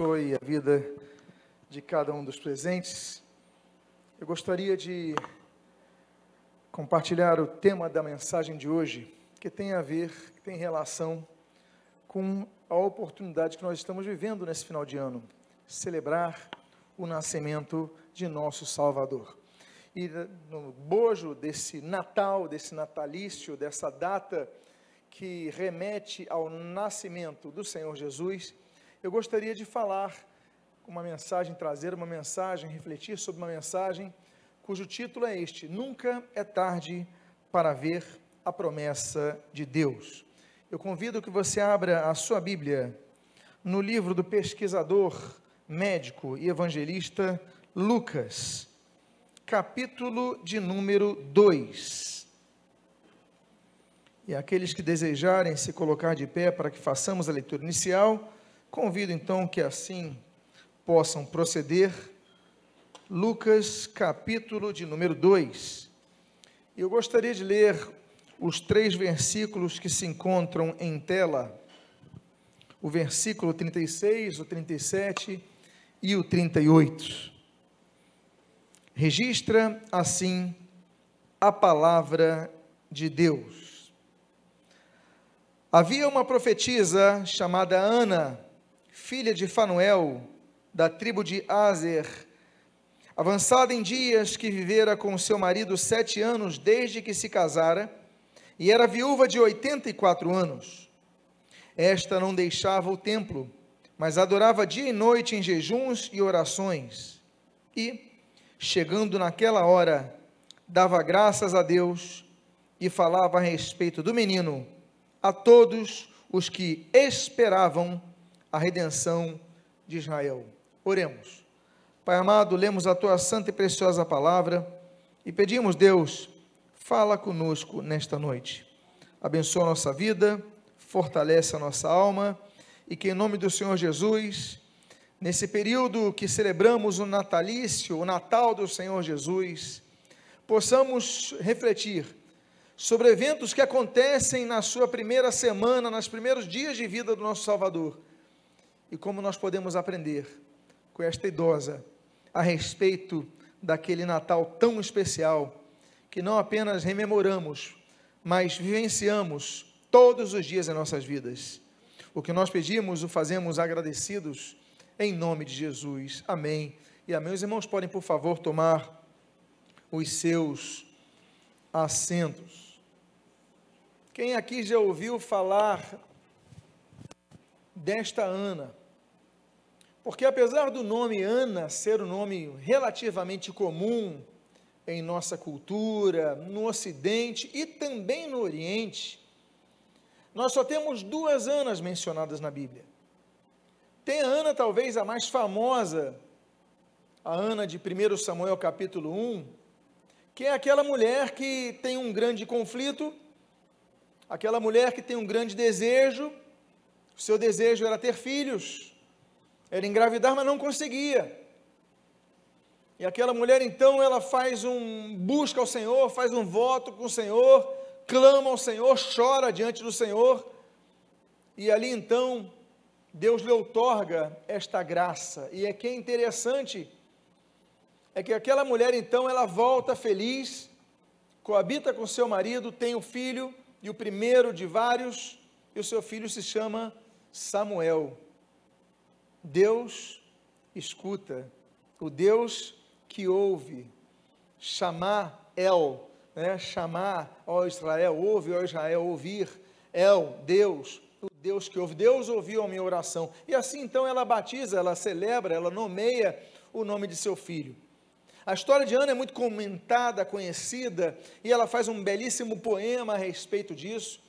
abençoe a vida de cada um dos presentes. Eu gostaria de compartilhar o tema da mensagem de hoje, que tem a ver, que tem relação com a oportunidade que nós estamos vivendo nesse final de ano, celebrar o nascimento de nosso Salvador. E no bojo desse Natal, desse natalício, dessa data que remete ao nascimento do Senhor Jesus, eu gostaria de falar uma mensagem, trazer uma mensagem, refletir sobre uma mensagem cujo título é este: Nunca é tarde para ver a promessa de Deus. Eu convido que você abra a sua Bíblia no livro do pesquisador, médico e evangelista Lucas, capítulo de número 2. E aqueles que desejarem se colocar de pé para que façamos a leitura inicial, Convido então que assim possam proceder. Lucas, capítulo de número 2. Eu gostaria de ler os três versículos que se encontram em tela. O versículo 36, o 37 e o 38. Registra assim a palavra de Deus. Havia uma profetisa chamada Ana, filha de Fanuel, da tribo de Azer, avançada em dias que vivera com seu marido sete anos desde que se casara, e era viúva de oitenta e quatro anos. Esta não deixava o templo, mas adorava dia e noite em jejuns e orações. E, chegando naquela hora, dava graças a Deus e falava a respeito do menino a todos os que esperavam a redenção de Israel. Oremos. Pai amado, lemos a tua santa e preciosa palavra e pedimos, Deus, fala conosco nesta noite. Abençoa a nossa vida, fortalece a nossa alma e que em nome do Senhor Jesus, nesse período que celebramos o natalício, o Natal do Senhor Jesus, possamos refletir sobre eventos que acontecem na sua primeira semana, nos primeiros dias de vida do nosso Salvador e como nós podemos aprender com esta idosa a respeito daquele Natal tão especial que não apenas rememoramos, mas vivenciamos todos os dias em nossas vidas. O que nós pedimos, o fazemos agradecidos em nome de Jesus. Amém. E amém. Os irmãos podem, por favor, tomar os seus assentos. Quem aqui já ouviu falar desta Ana? Porque apesar do nome Ana ser um nome relativamente comum em nossa cultura, no Ocidente e também no Oriente, nós só temos duas Anas mencionadas na Bíblia. Tem a Ana, talvez a mais famosa, a Ana de 1 Samuel capítulo 1, que é aquela mulher que tem um grande conflito, aquela mulher que tem um grande desejo, o seu desejo era ter filhos, era engravidar, mas não conseguia. E aquela mulher então, ela faz um busca ao Senhor, faz um voto com o Senhor, clama ao Senhor, chora diante do Senhor. E ali então, Deus lhe outorga esta graça. E é que é interessante é que aquela mulher então, ela volta feliz, coabita com seu marido, tem um filho, e o primeiro de vários, e o seu filho se chama Samuel. Deus escuta, o Deus que ouve, chamar El, né? chamar, ó Israel, ouve, ó Israel, ouvir, El, Deus, o Deus que ouve, Deus ouviu a minha oração, e assim então ela batiza, ela celebra, ela nomeia o nome de seu filho. A história de Ana é muito comentada, conhecida, e ela faz um belíssimo poema a respeito disso.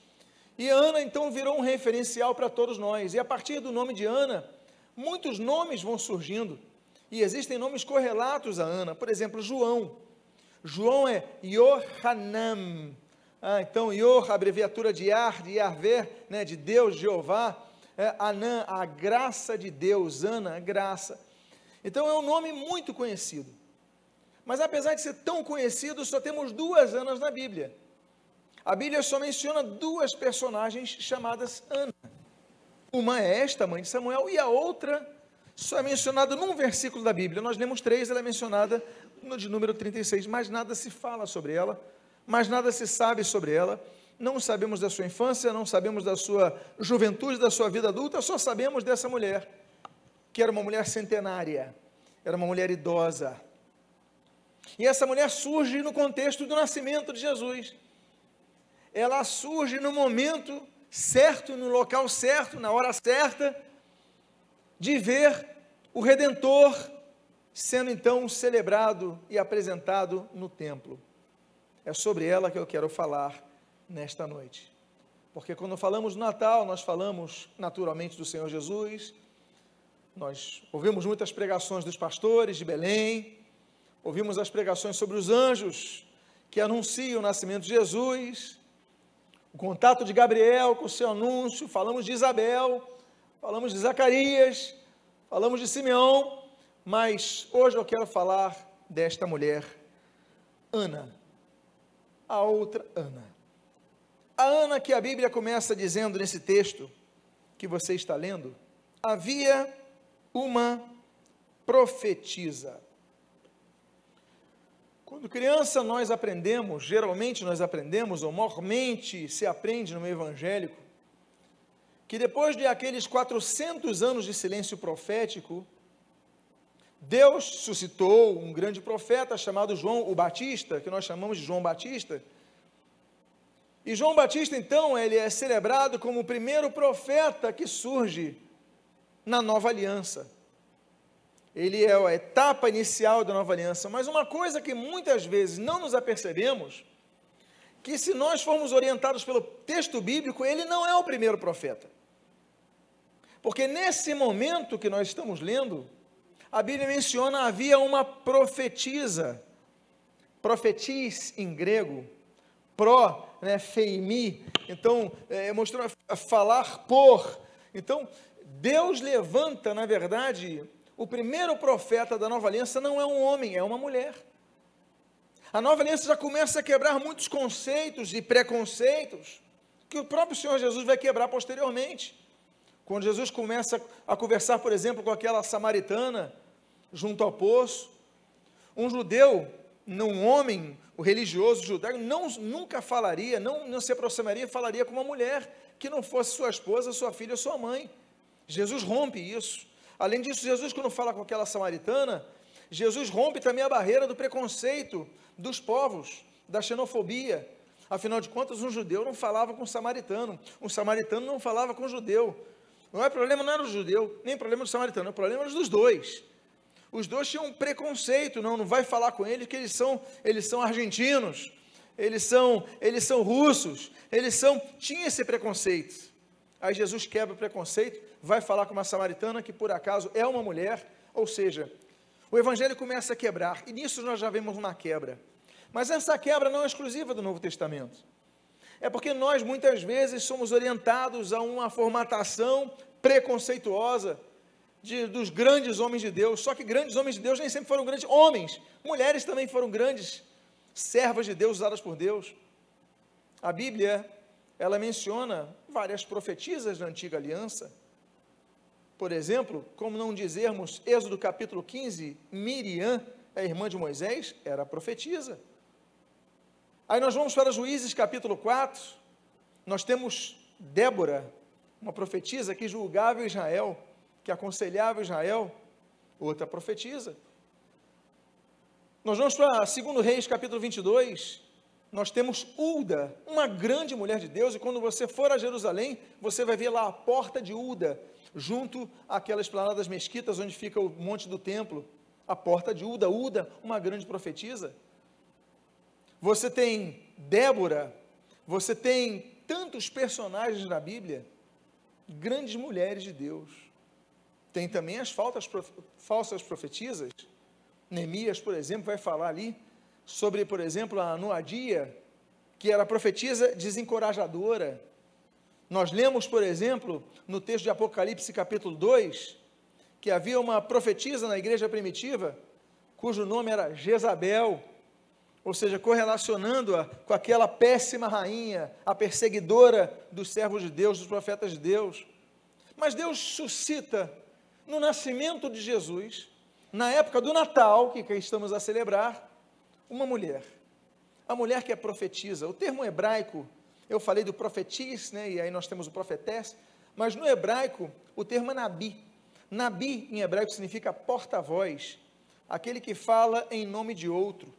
E Ana então virou um referencial para todos nós. E a partir do nome de Ana, muitos nomes vão surgindo. E existem nomes correlatos a Ana. Por exemplo, João. João é Yohanan. Ah, então, Yor, abreviatura de Ar, de Yahvé, né, de Deus, Jeová. É, Anã, a graça de Deus. Ana, a graça. Então, é um nome muito conhecido. Mas apesar de ser tão conhecido, só temos duas Anas na Bíblia. A Bíblia só menciona duas personagens chamadas Ana. Uma é esta, mãe de Samuel, e a outra só é mencionada num versículo da Bíblia. Nós lemos três, ela é mencionada no de número 36, mas nada se fala sobre ela, mas nada se sabe sobre ela. Não sabemos da sua infância, não sabemos da sua juventude, da sua vida adulta, só sabemos dessa mulher, que era uma mulher centenária, era uma mulher idosa. E essa mulher surge no contexto do nascimento de Jesus. Ela surge no momento certo, no local certo, na hora certa, de ver o Redentor sendo então celebrado e apresentado no templo. É sobre ela que eu quero falar nesta noite. Porque quando falamos do Natal, nós falamos naturalmente do Senhor Jesus, nós ouvimos muitas pregações dos pastores de Belém, ouvimos as pregações sobre os anjos que anunciam o nascimento de Jesus, o contato de Gabriel com o seu anúncio, falamos de Isabel, falamos de Zacarias, falamos de Simeão, mas hoje eu quero falar desta mulher, Ana, a outra Ana. A Ana que a Bíblia começa dizendo nesse texto que você está lendo, havia uma profetisa. Quando criança nós aprendemos, geralmente nós aprendemos, ou mormente se aprende no meio evangélico, que depois de aqueles 400 anos de silêncio profético, Deus suscitou um grande profeta chamado João o Batista, que nós chamamos de João Batista. E João Batista, então, ele é celebrado como o primeiro profeta que surge na nova aliança ele é a etapa inicial da nova aliança. Mas uma coisa que muitas vezes não nos apercebemos, que se nós formos orientados pelo texto bíblico, ele não é o primeiro profeta. Porque nesse momento que nós estamos lendo, a Bíblia menciona havia uma profetisa, profetis em grego, pró, né, feimi, então é, mostrou a falar por. Então, Deus levanta, na verdade, o primeiro profeta da nova aliança não é um homem, é uma mulher. A nova aliança já começa a quebrar muitos conceitos e preconceitos que o próprio Senhor Jesus vai quebrar posteriormente. Quando Jesus começa a conversar, por exemplo, com aquela samaritana junto ao poço, um judeu, um homem, o religioso judaico, não, nunca falaria, não, não se aproximaria, falaria com uma mulher que não fosse sua esposa, sua filha ou sua mãe. Jesus rompe isso. Além disso, Jesus, quando fala com aquela samaritana, Jesus rompe também a barreira do preconceito dos povos, da xenofobia. Afinal de contas, um judeu não falava com um samaritano, um samaritano não falava com um judeu. Não é problema, não era o judeu, nem problema do samaritano, o problema era dos dois. Os dois tinham um preconceito, não, não vai falar com eles que eles são, eles são argentinos, eles são, eles são russos, eles são, tinha esse preconceito. Aí Jesus quebra o preconceito vai falar com uma samaritana que por acaso é uma mulher, ou seja, o evangelho começa a quebrar, e nisso nós já vemos uma quebra. Mas essa quebra não é exclusiva do Novo Testamento. É porque nós muitas vezes somos orientados a uma formatação preconceituosa de, dos grandes homens de Deus. Só que grandes homens de Deus nem sempre foram grandes homens. Mulheres também foram grandes servas de Deus usadas por Deus. A Bíblia, ela menciona várias profetisas da antiga aliança. Por exemplo, como não dizermos, Êxodo capítulo 15, Miriam, a irmã de Moisés, era profetisa. Aí nós vamos para Juízes capítulo 4, nós temos Débora, uma profetisa que julgava Israel, que aconselhava Israel, outra profetisa. Nós vamos para 2 Reis capítulo 22, nós temos Ulda, uma grande mulher de Deus, e quando você for a Jerusalém, você vai ver lá a porta de Ulda, junto àquela esplanada das mesquitas onde fica o monte do templo, a porta de Uda, Uda, uma grande profetisa. Você tem Débora, você tem tantos personagens na Bíblia, grandes mulheres de Deus. Tem também as falsas profetisas. Neemias, por exemplo, vai falar ali sobre, por exemplo, a Noadia, que era profetisa desencorajadora, nós lemos, por exemplo, no texto de Apocalipse, capítulo 2, que havia uma profetisa na igreja primitiva, cujo nome era Jezabel, ou seja, correlacionando-a com aquela péssima rainha, a perseguidora dos servos de Deus, dos profetas de Deus. Mas Deus suscita no nascimento de Jesus, na época do Natal, que estamos a celebrar, uma mulher. A mulher que é profetiza. O termo hebraico, eu falei do profetis, né, e aí nós temos o profetés, mas no hebraico, o termo é nabi. Nabi, em hebraico, significa porta-voz, aquele que fala em nome de outro.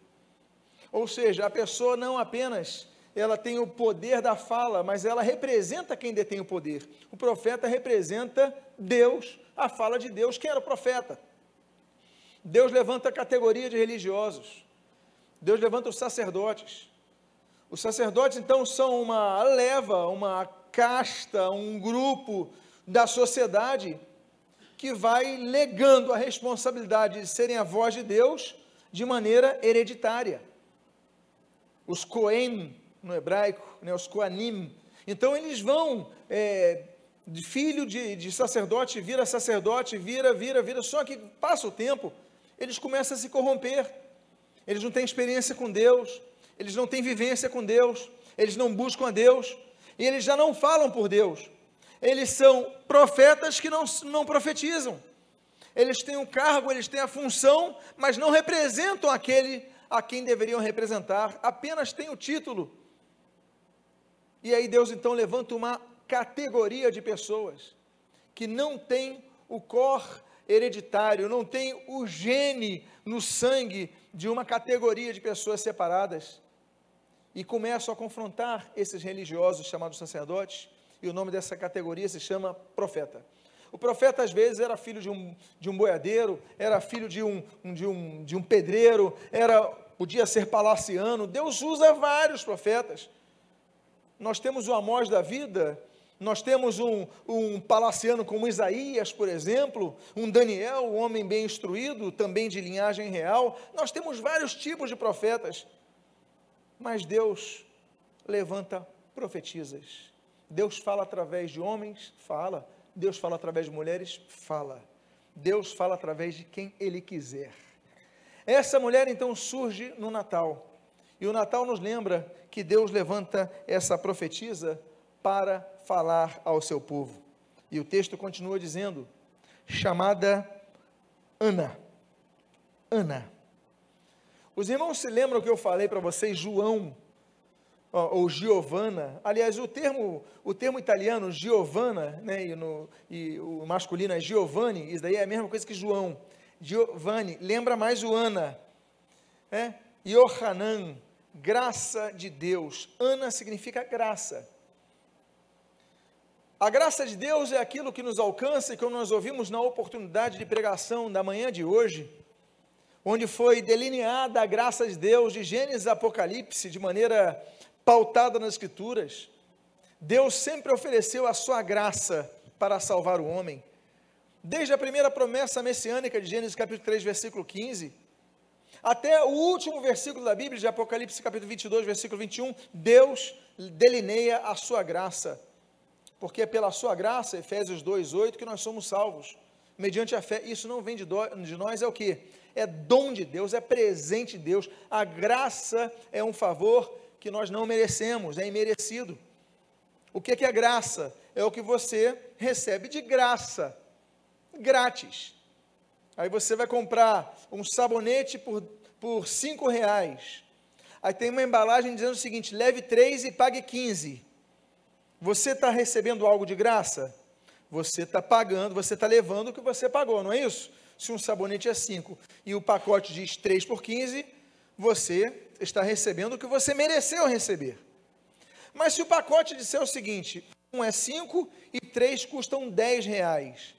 Ou seja, a pessoa não apenas ela tem o poder da fala, mas ela representa quem detém o poder. O profeta representa Deus, a fala de Deus. Quem era o profeta? Deus levanta a categoria de religiosos. Deus levanta os sacerdotes. Os sacerdotes, então, são uma leva, uma casta, um grupo da sociedade que vai legando a responsabilidade de serem a voz de Deus de maneira hereditária. Os Cohen, no hebraico, né, os Koanim. Então eles vão, é, de filho de, de sacerdote, vira sacerdote, vira, vira, vira, só que passa o tempo, eles começam a se corromper, eles não têm experiência com Deus, eles não têm vivência com Deus, eles não buscam a Deus, e eles já não falam por Deus, eles são profetas que não, não profetizam, eles têm o um cargo, eles têm a função, mas não representam aquele a quem deveriam representar, apenas têm o título, e aí Deus então levanta uma categoria de pessoas que não tem o cor hereditário, não tem o gene no sangue de uma categoria de pessoas separadas. E começam a confrontar esses religiosos chamados sacerdotes, e o nome dessa categoria se chama profeta. O profeta, às vezes, era filho de um, de um boiadeiro, era filho de um, de, um, de um pedreiro, era, podia ser palaciano. Deus usa vários profetas nós temos o Amós da vida, nós temos um, um palaciano como Isaías, por exemplo, um Daniel, um homem bem instruído, também de linhagem real. Nós temos vários tipos de profetas, mas Deus levanta profetizas. Deus fala através de homens, fala. Deus fala através de mulheres, fala. Deus fala através de quem Ele quiser. Essa mulher então surge no Natal. E o Natal nos lembra que Deus levanta essa profetisa para falar ao seu povo. E o texto continua dizendo: chamada Ana. Ana. Os irmãos se lembram que eu falei para vocês, João, ou Giovanna, aliás, o termo, o termo italiano Giovanna, né, e, no, e o masculino é Giovanni, isso daí é a mesma coisa que João. Giovanni, lembra mais o Ana, né? Yohanan, graça de Deus. Ana significa graça. A graça de Deus é aquilo que nos alcança e que nós ouvimos na oportunidade de pregação da manhã de hoje, onde foi delineada a graça de Deus de Gênesis a Apocalipse de maneira pautada nas Escrituras. Deus sempre ofereceu a sua graça para salvar o homem. Desde a primeira promessa messiânica de Gênesis capítulo 3, versículo 15, até o último versículo da Bíblia, de Apocalipse capítulo 22, versículo 21, Deus delineia a sua graça. Porque é pela sua graça, Efésios 2, 8, que nós somos salvos. Mediante a fé, isso não vem de, do, de nós, é o que? É dom de Deus, é presente de Deus. A graça é um favor que nós não merecemos, é imerecido. O que é, que é graça? É o que você recebe de graça, grátis. Aí você vai comprar um sabonete por, por cinco reais. Aí tem uma embalagem dizendo o seguinte: leve três e pague 15. Você está recebendo algo de graça? Você está pagando, você está levando o que você pagou, não é isso? Se um sabonete é 5 e o pacote diz 3 por 15, você está recebendo o que você mereceu receber. Mas se o pacote disser o seguinte, um é 5 e três custam 10 reais,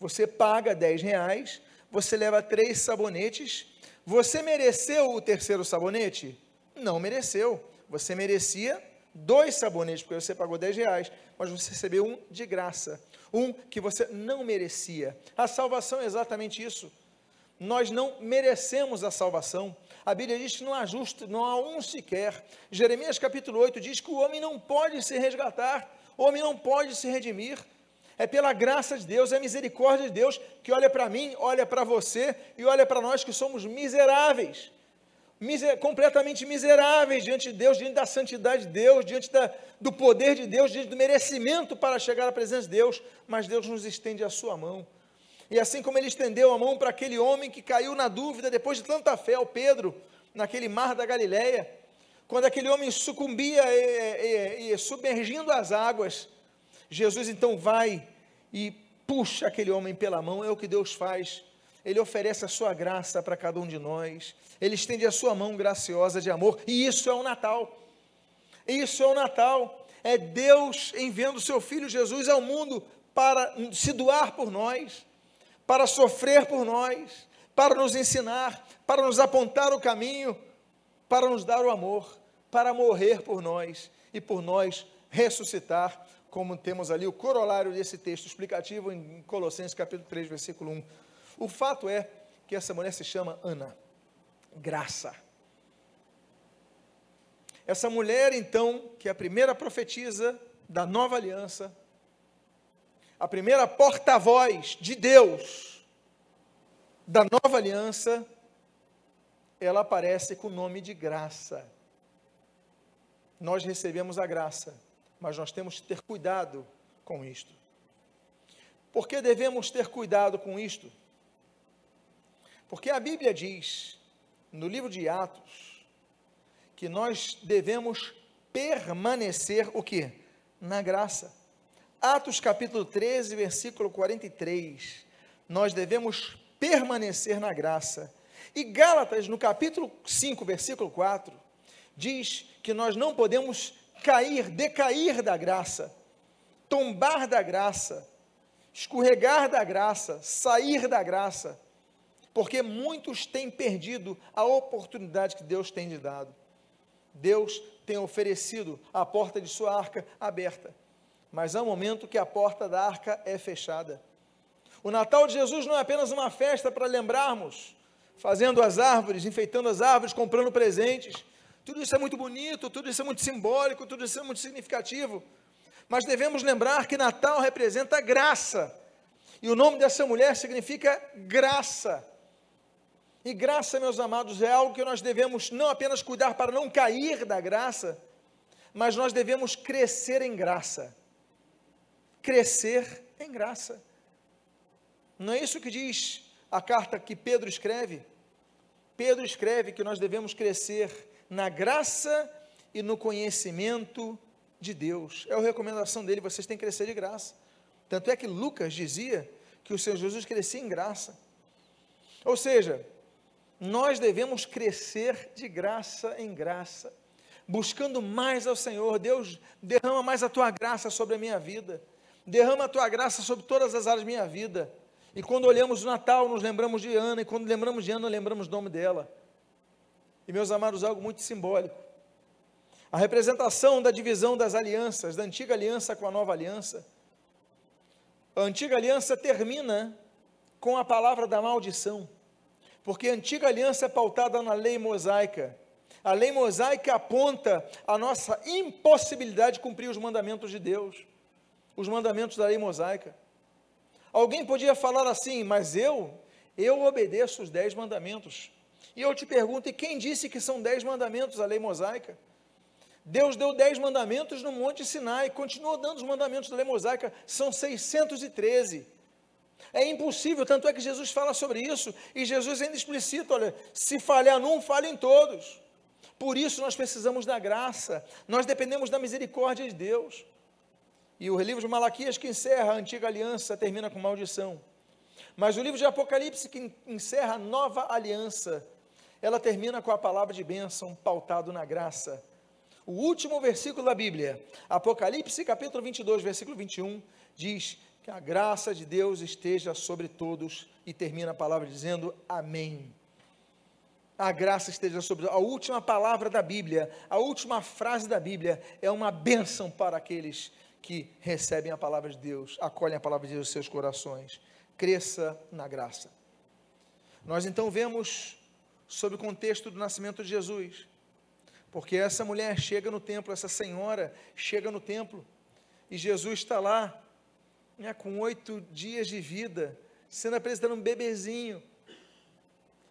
você paga 10 reais, você leva três sabonetes. Você mereceu o terceiro sabonete? Não mereceu. Você merecia dois sabonetes, porque você pagou 10 reais, mas você recebeu um de graça. Um que você não merecia. A salvação é exatamente isso. Nós não merecemos a salvação. A Bíblia diz que não há justo, não há um sequer. Jeremias capítulo 8 diz que o homem não pode se resgatar, o homem não pode se redimir. É pela graça de Deus, é a misericórdia de Deus que olha para mim, olha para você e olha para nós que somos miseráveis. Miser, completamente miseráveis diante de Deus, diante da santidade de Deus, diante da, do poder de Deus, diante do merecimento para chegar à presença de Deus, mas Deus nos estende a sua mão. E assim como ele estendeu a mão para aquele homem que caiu na dúvida depois de tanta fé, o Pedro, naquele mar da Galileia, quando aquele homem sucumbia e, e, e submergindo as águas, Jesus então vai e puxa aquele homem pela mão, é o que Deus faz. Ele oferece a sua graça para cada um de nós, ele estende a sua mão graciosa de amor, e isso é o Natal. Isso é o Natal, é Deus enviando o seu filho Jesus ao mundo para se doar por nós, para sofrer por nós, para nos ensinar, para nos apontar o caminho, para nos dar o amor, para morrer por nós e por nós ressuscitar, como temos ali o corolário desse texto explicativo em Colossenses capítulo 3, versículo 1. O fato é que essa mulher se chama Ana, graça. Essa mulher, então, que é a primeira profetisa da nova aliança, a primeira porta-voz de Deus da nova aliança, ela aparece com o nome de graça. Nós recebemos a graça, mas nós temos que ter cuidado com isto. Por que devemos ter cuidado com isto? Porque a Bíblia diz, no livro de Atos, que nós devemos permanecer o que? Na graça. Atos capítulo 13, versículo 43. Nós devemos permanecer na graça. E Gálatas, no capítulo 5, versículo 4, diz que nós não podemos cair, decair da graça, tombar da graça, escorregar da graça, sair da graça, porque muitos têm perdido a oportunidade que Deus tem lhe dado. Deus tem oferecido a porta de sua arca aberta mas há um momento que a porta da arca é fechada. O Natal de Jesus não é apenas uma festa para lembrarmos, fazendo as árvores, enfeitando as árvores, comprando presentes. Tudo isso é muito bonito, tudo isso é muito simbólico, tudo isso é muito significativo. Mas devemos lembrar que Natal representa graça. E o nome dessa mulher significa graça. E graça, meus amados, é algo que nós devemos não apenas cuidar para não cair da graça, mas nós devemos crescer em graça crescer em graça. Não é isso que diz a carta que Pedro escreve? Pedro escreve que nós devemos crescer na graça e no conhecimento de Deus. É a recomendação dele, vocês têm que crescer de graça. Tanto é que Lucas dizia que o Senhor Jesus crescia em graça. Ou seja, nós devemos crescer de graça em graça, buscando mais ao Senhor. Deus, derrama mais a tua graça sobre a minha vida derrama a tua graça sobre todas as áreas da minha vida. E quando olhamos o Natal, nos lembramos de Ana, e quando lembramos de Ana, lembramos o nome dela. E meus amados, algo muito simbólico. A representação da divisão das alianças, da antiga aliança com a nova aliança. A antiga aliança termina com a palavra da maldição, porque a antiga aliança é pautada na lei mosaica. A lei mosaica aponta a nossa impossibilidade de cumprir os mandamentos de Deus os mandamentos da lei mosaica. Alguém podia falar assim, mas eu, eu obedeço os dez mandamentos. E eu te pergunto, e quem disse que são dez mandamentos a lei mosaica? Deus deu dez mandamentos no Monte Sinai, continuou dando os mandamentos da lei mosaica, são 613. É impossível, tanto é que Jesus fala sobre isso, e Jesus ainda explicita: olha, se falhar num, falha em todos. Por isso nós precisamos da graça, nós dependemos da misericórdia de Deus. E o livro de Malaquias, que encerra a antiga aliança, termina com maldição. Mas o livro de Apocalipse, que encerra a nova aliança, ela termina com a palavra de bênção, pautado na graça. O último versículo da Bíblia, Apocalipse, capítulo 22, versículo 21, diz que a graça de Deus esteja sobre todos, e termina a palavra dizendo amém. A graça esteja sobre a última palavra da Bíblia, a última frase da Bíblia é uma bênção para aqueles que recebem a palavra de Deus, acolhem a palavra de Deus em seus corações. Cresça na graça. Nós então vemos sobre o contexto do nascimento de Jesus, porque essa mulher chega no templo, essa senhora chega no templo, e Jesus está lá, né, com oito dias de vida, sendo apresentado um bebezinho.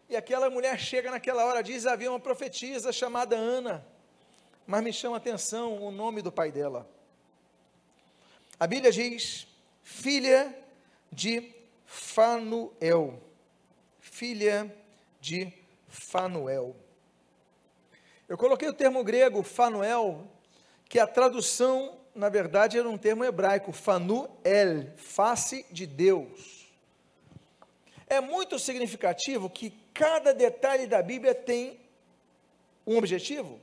E aquela mulher chega naquela hora, diz: havia uma profetisa chamada Ana, mas me chama a atenção o nome do pai dela. A Bíblia diz: filha de Fanuel, filha de Fanuel. Eu coloquei o termo grego Fanuel, que a tradução, na verdade, era um termo hebraico, Fanuel, face de Deus. É muito significativo que cada detalhe da Bíblia tem um objetivo.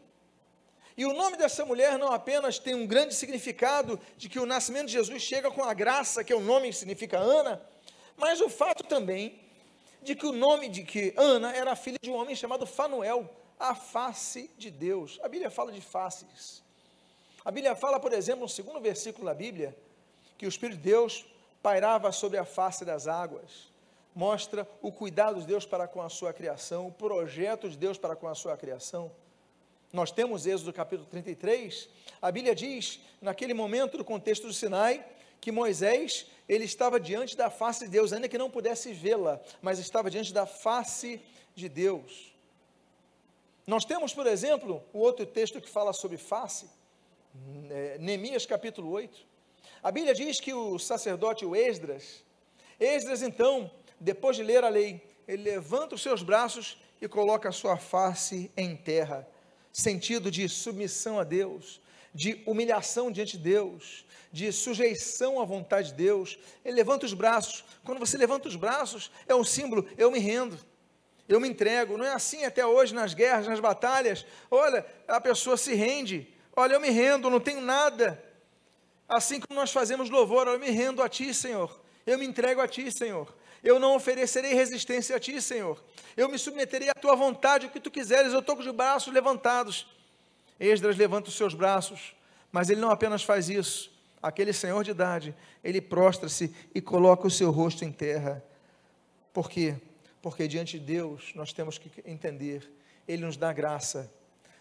E o nome dessa mulher não apenas tem um grande significado de que o nascimento de Jesus chega com a graça, que é o nome que significa Ana, mas o fato também de que o nome de que Ana era filha de um homem chamado Fanuel, a face de Deus. A Bíblia fala de faces. A Bíblia fala, por exemplo, no segundo versículo da Bíblia, que o Espírito de Deus pairava sobre a face das águas. Mostra o cuidado de Deus para com a sua criação, o projeto de Deus para com a sua criação. Nós temos Êxodo capítulo 33, a Bíblia diz, naquele momento do contexto do Sinai, que Moisés, ele estava diante da face de Deus, ainda que não pudesse vê-la, mas estava diante da face de Deus. Nós temos, por exemplo, o outro texto que fala sobre face, é, Neemias capítulo 8. A Bíblia diz que o sacerdote, o Esdras, Esdras então, depois de ler a lei, ele levanta os seus braços e coloca a sua face em terra, sentido de submissão a Deus, de humilhação diante de Deus, de sujeição à vontade de Deus. Ele levanta os braços. Quando você levanta os braços, é um símbolo, eu me rendo eu me entrego. Não é assim até hoje nas guerras, nas batalhas. Olha, a pessoa se rende. Olha, eu me rendo, não tenho nada. Assim como nós fazemos louvor, eu me rendo a Ti, Senhor. Eu me entrego a Ti, Senhor. Eu não oferecerei resistência a Ti, Senhor. Eu me submeterei à Tua vontade, o que Tu quiseres. Eu estou com os braços levantados. Esdras levanta os seus braços, mas ele não apenas faz isso. Aquele senhor de idade, ele prostra-se e coloca o seu rosto em terra. Por quê? porque diante de Deus nós temos que entender, Ele nos dá graça,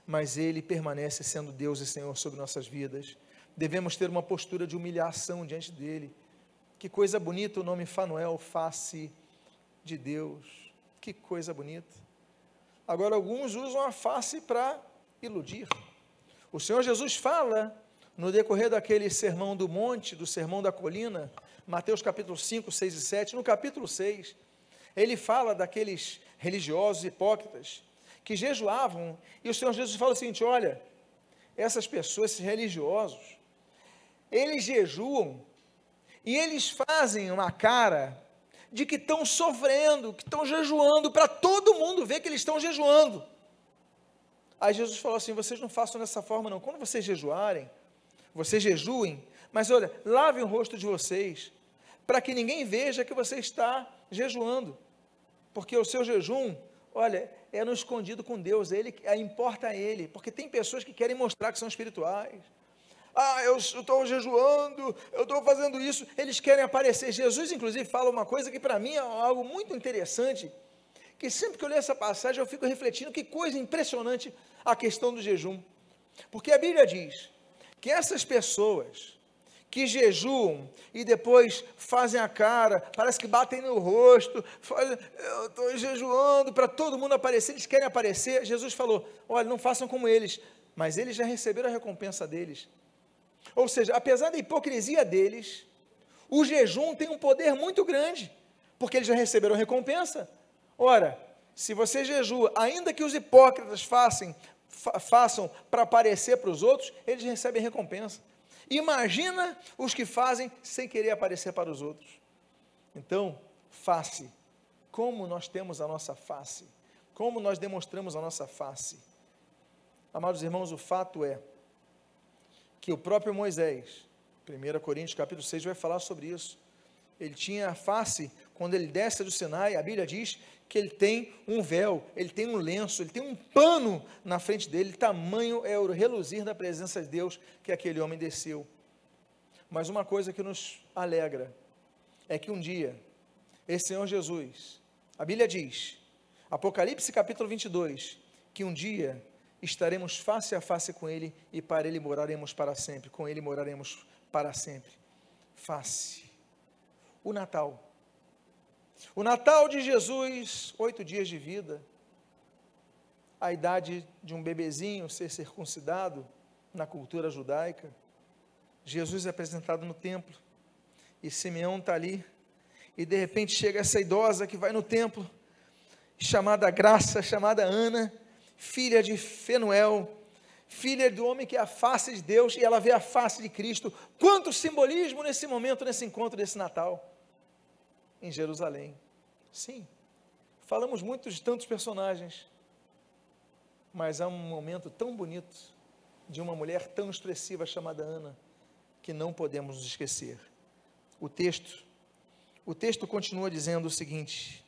mas Ele permanece sendo Deus e Senhor sobre nossas vidas. Devemos ter uma postura de humilhação diante dEle. Que coisa bonita o nome Fanuel, face de Deus. Que coisa bonita. Agora, alguns usam a face para iludir. O Senhor Jesus fala, no decorrer daquele sermão do monte, do sermão da colina, Mateus capítulo 5, 6 e 7, no capítulo 6, ele fala daqueles religiosos hipócritas que jejuavam, e o Senhor Jesus fala o seguinte: olha, essas pessoas, esses religiosos, eles jejuam e eles fazem uma cara de que estão sofrendo, que estão jejuando, para todo mundo ver que eles estão jejuando. Aí Jesus falou assim: vocês não façam dessa forma, não. Quando vocês jejuarem, vocês jejuem, mas olha, lavem o rosto de vocês, para que ninguém veja que você está jejuando. Porque o seu jejum, olha, é no escondido com Deus, ele importa a ele, porque tem pessoas que querem mostrar que são espirituais. Ah, eu estou jejuando, eu estou fazendo isso, eles querem aparecer. Jesus, inclusive, fala uma coisa que para mim é algo muito interessante, que sempre que eu leio essa passagem eu fico refletindo que coisa impressionante a questão do jejum. Porque a Bíblia diz que essas pessoas, que jejuam e depois fazem a cara, parece que batem no rosto, fazem, eu estou jejuando para todo mundo aparecer, eles querem aparecer. Jesus falou: olha, não façam como eles, mas eles já receberam a recompensa deles. Ou seja, apesar da hipocrisia deles, o jejum tem um poder muito grande, porque eles já receberam recompensa. Ora, se você jejua, ainda que os hipócritas façam, fa façam para aparecer para os outros, eles recebem recompensa. Imagina os que fazem sem querer aparecer para os outros. Então, face. Como nós temos a nossa face? Como nós demonstramos a nossa face? Amados irmãos, o fato é que o próprio Moisés, 1 Coríntios capítulo 6 vai falar sobre isso. Ele tinha a face, quando ele desce do Sinai, a Bíblia diz que ele tem um véu, ele tem um lenço, ele tem um pano na frente dele, tamanho é o reluzir da presença de Deus que aquele homem desceu. Mas uma coisa que nos alegra é que um dia, esse Senhor Jesus, a Bíblia diz, Apocalipse capítulo 22, que um dia estaremos face a face com Ele e para Ele moraremos para sempre, com Ele moraremos para sempre. Face. O Natal o Natal de Jesus, oito dias de vida, a idade de um bebezinho ser circuncidado na cultura judaica. Jesus é apresentado no templo e Simeão está ali. e de repente chega essa idosa que vai no templo, chamada Graça, chamada Ana, filha de Fenuel, filha do homem que é a face de Deus, e ela vê a face de Cristo. Quanto simbolismo nesse momento, nesse encontro desse Natal, em Jerusalém. Sim, falamos muito de tantos personagens, mas há um momento tão bonito de uma mulher tão expressiva chamada Ana, que não podemos esquecer. O texto, o texto continua dizendo o seguinte: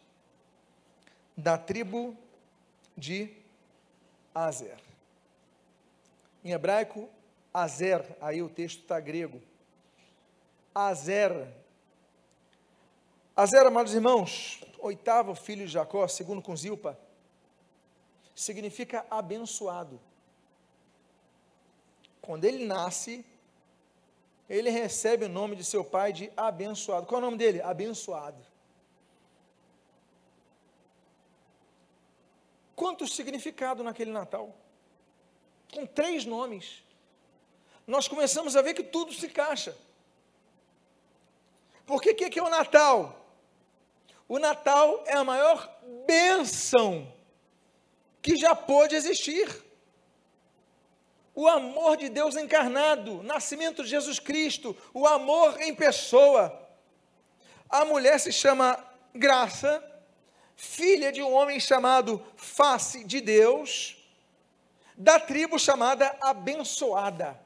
da tribo de Azer. Em hebraico, Azer, aí o texto está grego. Azer. Azer, amados irmãos, oitavo filho de Jacó, segundo com Zilpa, significa abençoado. Quando ele nasce, ele recebe o nome de seu pai de abençoado. Qual é o nome dele? Abençoado. Quanto significado naquele Natal? Com três nomes. Nós começamos a ver que tudo se encaixa. Porque o que, que é o Natal? O Natal é a maior bênção que já pôde existir. O amor de Deus encarnado, nascimento de Jesus Cristo, o amor em pessoa. A mulher se chama Graça, filha de um homem chamado Face de Deus, da tribo chamada Abençoada.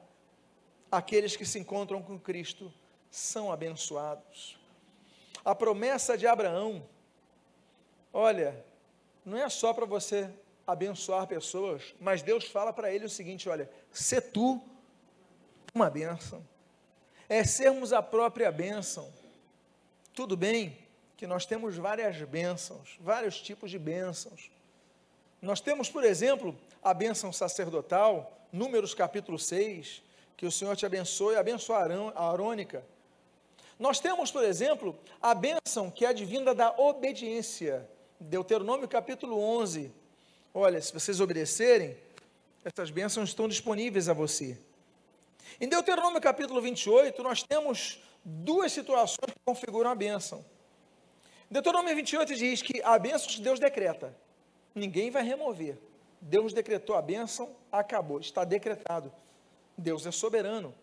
Aqueles que se encontram com Cristo são abençoados. A promessa de Abraão, olha, não é só para você abençoar pessoas, mas Deus fala para ele o seguinte: olha, se tu uma bênção, é sermos a própria bênção. Tudo bem que nós temos várias bênçãos, vários tipos de bênçãos. Nós temos, por exemplo, a bênção sacerdotal, Números capítulo 6, que o Senhor te abençoe, abençoarão a arônica. Nós temos, por exemplo, a bênção que é advinda da obediência, Deuteronômio capítulo 11, Olha, se vocês obedecerem, essas bênçãos estão disponíveis a você. Em Deuteronômio capítulo 28, nós temos duas situações que configuram a bênção. Deuteronômio 28 diz que a bênção que Deus decreta, ninguém vai remover. Deus decretou a bênção, acabou, está decretado. Deus é soberano.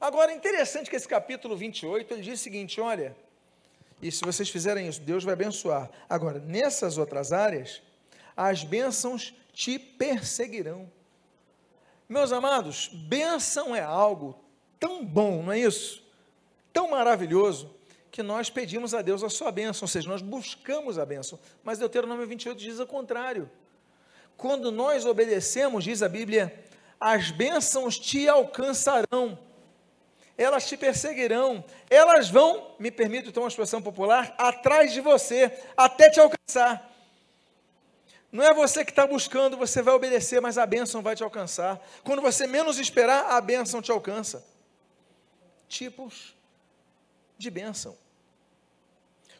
Agora, é interessante que esse capítulo 28, ele diz o seguinte, olha, e se vocês fizerem isso, Deus vai abençoar. Agora, nessas outras áreas, as bênçãos te perseguirão. Meus amados, bênção é algo tão bom, não é isso? Tão maravilhoso, que nós pedimos a Deus a sua bênção, ou seja, nós buscamos a bênção. Mas Deuteronômio 28 diz o contrário. Quando nós obedecemos, diz a Bíblia, as bênçãos te alcançarão, elas te perseguirão, elas vão, me permito então uma expressão popular, atrás de você, até te alcançar. Não é você que está buscando, você vai obedecer, mas a bênção vai te alcançar. Quando você menos esperar, a bênção te alcança. Tipos de bênção.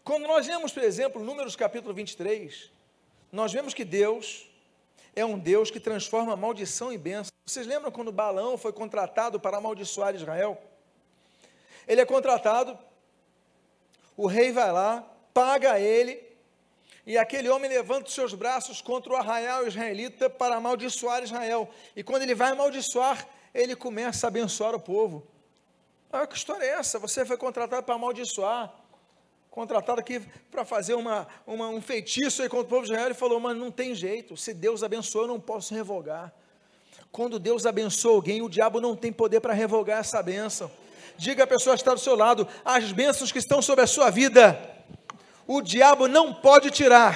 Quando nós vemos, por exemplo, Números capítulo 23, nós vemos que Deus é um Deus que transforma maldição em bênção. Vocês lembram quando Balão foi contratado para amaldiçoar Israel? Ele é contratado, o rei vai lá, paga ele, e aquele homem levanta os seus braços contra o arraial israelita para amaldiçoar Israel. E quando ele vai amaldiçoar, ele começa a abençoar o povo. Ah, que história é essa? Você foi contratado para amaldiçoar, contratado aqui para fazer uma, uma, um feitiço aí contra o povo de Israel. e falou, mas não tem jeito, se Deus abençoou, eu não posso revogar. Quando Deus abençoa alguém, o diabo não tem poder para revogar essa bênção. Diga a pessoa que está do seu lado, as bênçãos que estão sobre a sua vida, o diabo não pode tirar.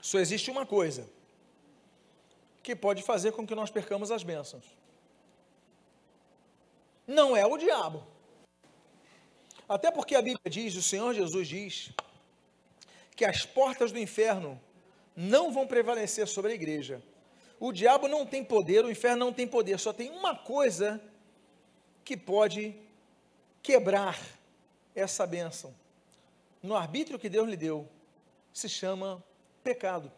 Só existe uma coisa que pode fazer com que nós percamos as bênçãos. Não é o diabo. Até porque a Bíblia diz, o Senhor Jesus diz, que as portas do inferno não vão prevalecer sobre a igreja. O diabo não tem poder, o inferno não tem poder, só tem uma coisa que pode quebrar essa bênção. No arbítrio que Deus lhe deu, se chama pecado.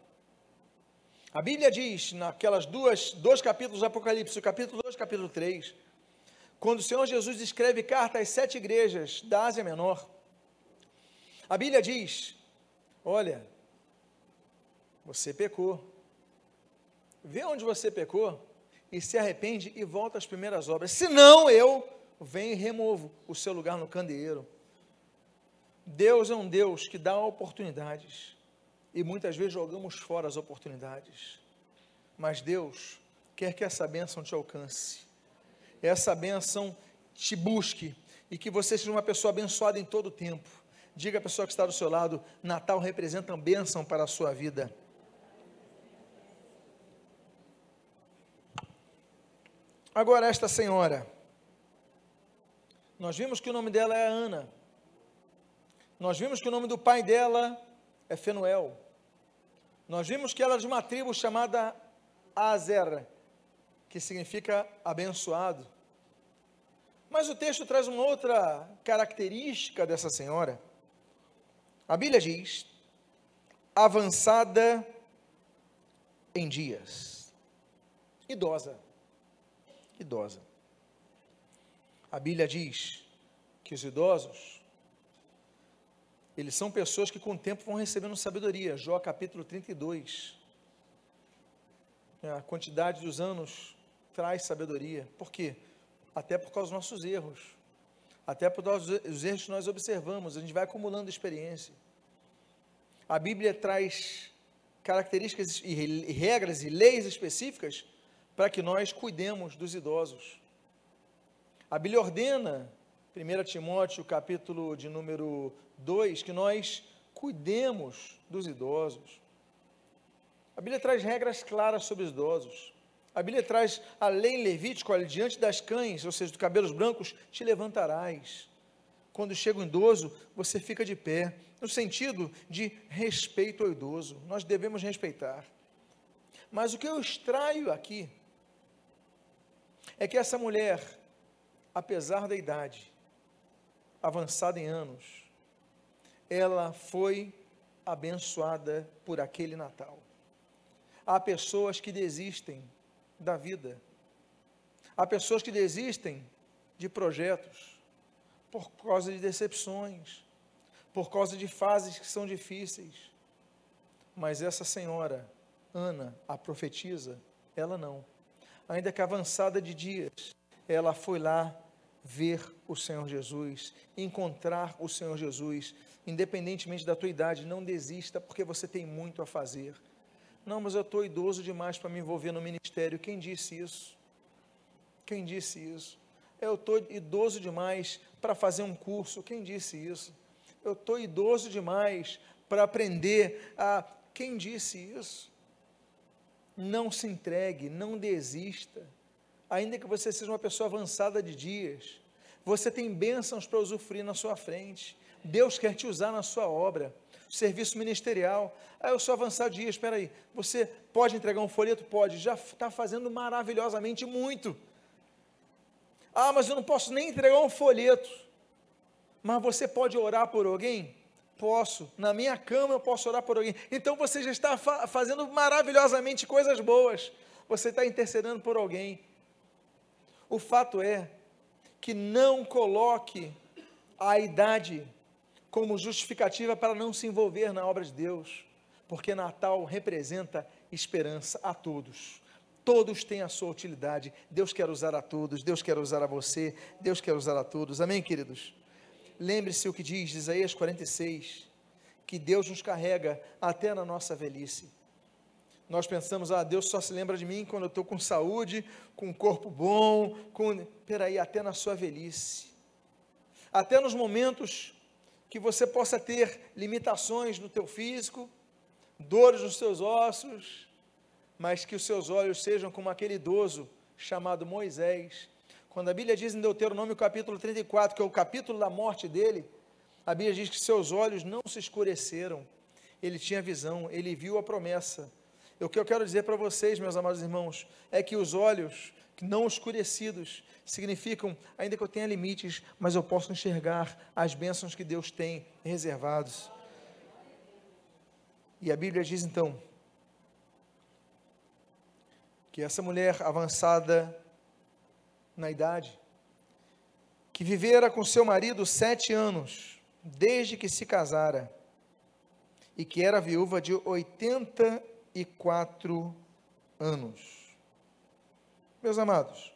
A Bíblia diz, naquelas duas, dois capítulos do Apocalipse, o capítulo 2 capítulo 3, quando o Senhor Jesus escreve carta às sete igrejas da Ásia Menor, a Bíblia diz: Olha, você pecou. Vê onde você pecou e se arrepende e volta às primeiras obras. Senão eu venho e removo o seu lugar no candeeiro. Deus é um Deus que dá oportunidades e muitas vezes jogamos fora as oportunidades. Mas Deus quer que essa bênção te alcance, essa bênção te busque e que você seja uma pessoa abençoada em todo o tempo. Diga à pessoa que está do seu lado: Natal representa bênção para a sua vida. Agora, esta senhora, nós vimos que o nome dela é Ana, nós vimos que o nome do pai dela é Fenuel, nós vimos que ela é de uma tribo chamada Azer, que significa abençoado. Mas o texto traz uma outra característica dessa senhora. A Bíblia diz: avançada em dias, idosa. Idosa. A Bíblia diz que os idosos, eles são pessoas que com o tempo vão recebendo sabedoria. Jó capítulo 32. É, a quantidade dos anos traz sabedoria. Por quê? Até por causa dos nossos erros. Até por causa dos erros que nós observamos. A gente vai acumulando experiência. A Bíblia traz características e regras e leis específicas para que nós cuidemos dos idosos. A Bíblia ordena, 1 Timóteo, capítulo de número 2, que nós cuidemos dos idosos. A Bíblia traz regras claras sobre os idosos. A Bíblia traz a lei em Levítico, olha, diante das cães, ou seja, dos cabelos brancos, te levantarás. Quando chega um idoso, você fica de pé, no sentido de respeito ao idoso. Nós devemos respeitar. Mas o que eu extraio aqui é que essa mulher, apesar da idade, avançada em anos, ela foi abençoada por aquele Natal. Há pessoas que desistem da vida. Há pessoas que desistem de projetos por causa de decepções, por causa de fases que são difíceis. Mas essa senhora, Ana, a profetisa, ela não. Ainda que avançada de dias, ela foi lá ver o Senhor Jesus, encontrar o Senhor Jesus, independentemente da tua idade, não desista, porque você tem muito a fazer. Não, mas eu estou idoso demais para me envolver no ministério. Quem disse isso? Quem disse isso? Eu estou idoso demais para fazer um curso. Quem disse isso? Eu estou idoso demais para aprender a. Quem disse isso? Não se entregue, não desista. Ainda que você seja uma pessoa avançada de dias, você tem bênçãos para usufruir na sua frente. Deus quer te usar na sua obra serviço ministerial. Ah, eu sou avançado de dias, espera aí. Você pode entregar um folheto? Pode. Já está fazendo maravilhosamente muito. Ah, mas eu não posso nem entregar um folheto. Mas você pode orar por alguém? Posso. Na minha cama eu posso orar por alguém. Então você já está fa fazendo maravilhosamente coisas boas. Você está intercedendo por alguém. O fato é que não coloque a idade como justificativa para não se envolver na obra de Deus, porque Natal representa esperança a todos. Todos têm a sua utilidade. Deus quer usar a todos, Deus quer usar a você, Deus quer usar a todos. Amém, queridos? Lembre-se o que diz Isaías 46, que Deus nos carrega até na nossa velhice. Nós pensamos, ah, Deus só se lembra de mim quando eu estou com saúde, com um corpo bom, com. Peraí, até na sua velhice. Até nos momentos que você possa ter limitações no teu físico, dores nos seus ossos, mas que os seus olhos sejam como aquele idoso chamado Moisés. Quando a Bíblia diz em Deuteronômio capítulo 34, que é o capítulo da morte dele, a Bíblia diz que seus olhos não se escureceram. Ele tinha visão, ele viu a promessa. O que eu quero dizer para vocês, meus amados irmãos, é que os olhos não escurecidos significam, ainda que eu tenha limites, mas eu posso enxergar as bênçãos que Deus tem reservados. E a Bíblia diz então que essa mulher avançada na idade, que vivera com seu marido sete anos, desde que se casara, e que era viúva de 84 anos. Meus amados,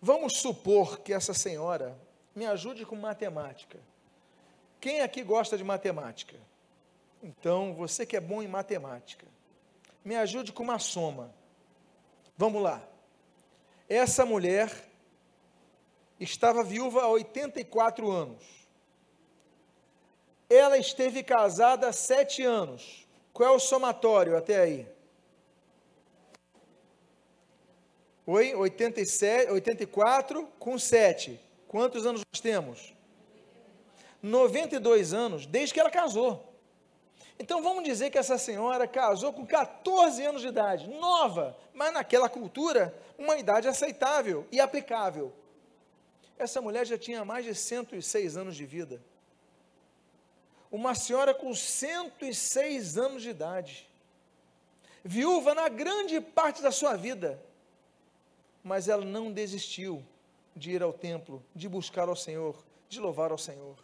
vamos supor que essa senhora me ajude com matemática. Quem aqui gosta de matemática? Então, você que é bom em matemática, me ajude com uma soma. Vamos lá. Essa mulher estava viúva há 84 anos. Ela esteve casada há sete anos. Qual é o somatório até aí? Oi? 87, 84 com 7. Quantos anos nós temos? 92 anos, desde que ela casou. Então vamos dizer que essa senhora casou com 14 anos de idade, nova, mas naquela cultura, uma idade aceitável e aplicável. Essa mulher já tinha mais de 106 anos de vida. Uma senhora com 106 anos de idade, viúva na grande parte da sua vida, mas ela não desistiu de ir ao templo, de buscar ao Senhor, de louvar ao Senhor.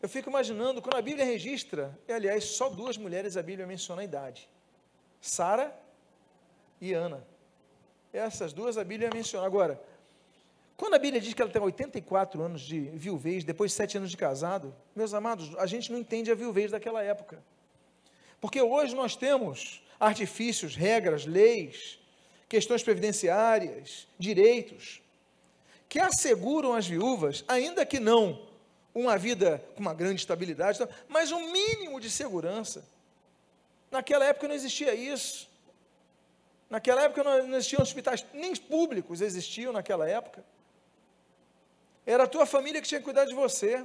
Eu fico imaginando, quando a Bíblia registra, e aliás, só duas mulheres a Bíblia menciona a idade: Sara e Ana. Essas duas a Bíblia menciona. Agora, quando a Bíblia diz que ela tem 84 anos de viuvez, depois de sete anos de casado, meus amados, a gente não entende a viuvez daquela época. Porque hoje nós temos artifícios, regras, leis, questões previdenciárias, direitos, que asseguram às viúvas, ainda que não uma vida com uma grande estabilidade, mas um mínimo de segurança. Naquela época não existia isso. Naquela época não existiam hospitais, nem públicos existiam naquela época. Era a tua família que tinha que cuidar de você.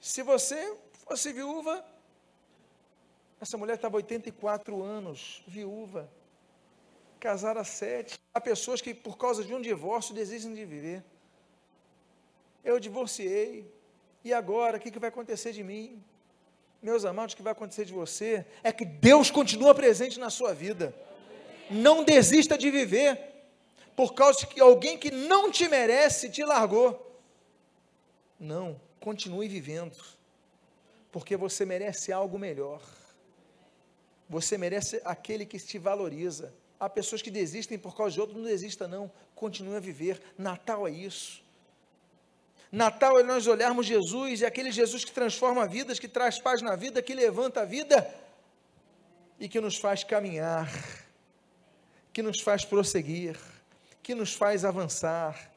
Se você fosse viúva, essa mulher estava 84 anos, viúva, casada a sete. Há pessoas que, por causa de um divórcio, desistem de viver. Eu divorciei, e agora, o que, que vai acontecer de mim? Meus amados, o que vai acontecer de você é que Deus continua presente na sua vida. Não desista de viver, por causa que alguém que não te merece te largou. Não, continue vivendo, porque você merece algo melhor. Você merece aquele que te valoriza. Há pessoas que desistem por causa de outro, não desista não, continue a viver. Natal é isso. Natal é nós olharmos Jesus e aquele Jesus que transforma vidas, que traz paz na vida, que levanta a vida e que nos faz caminhar, que nos faz prosseguir, que nos faz avançar,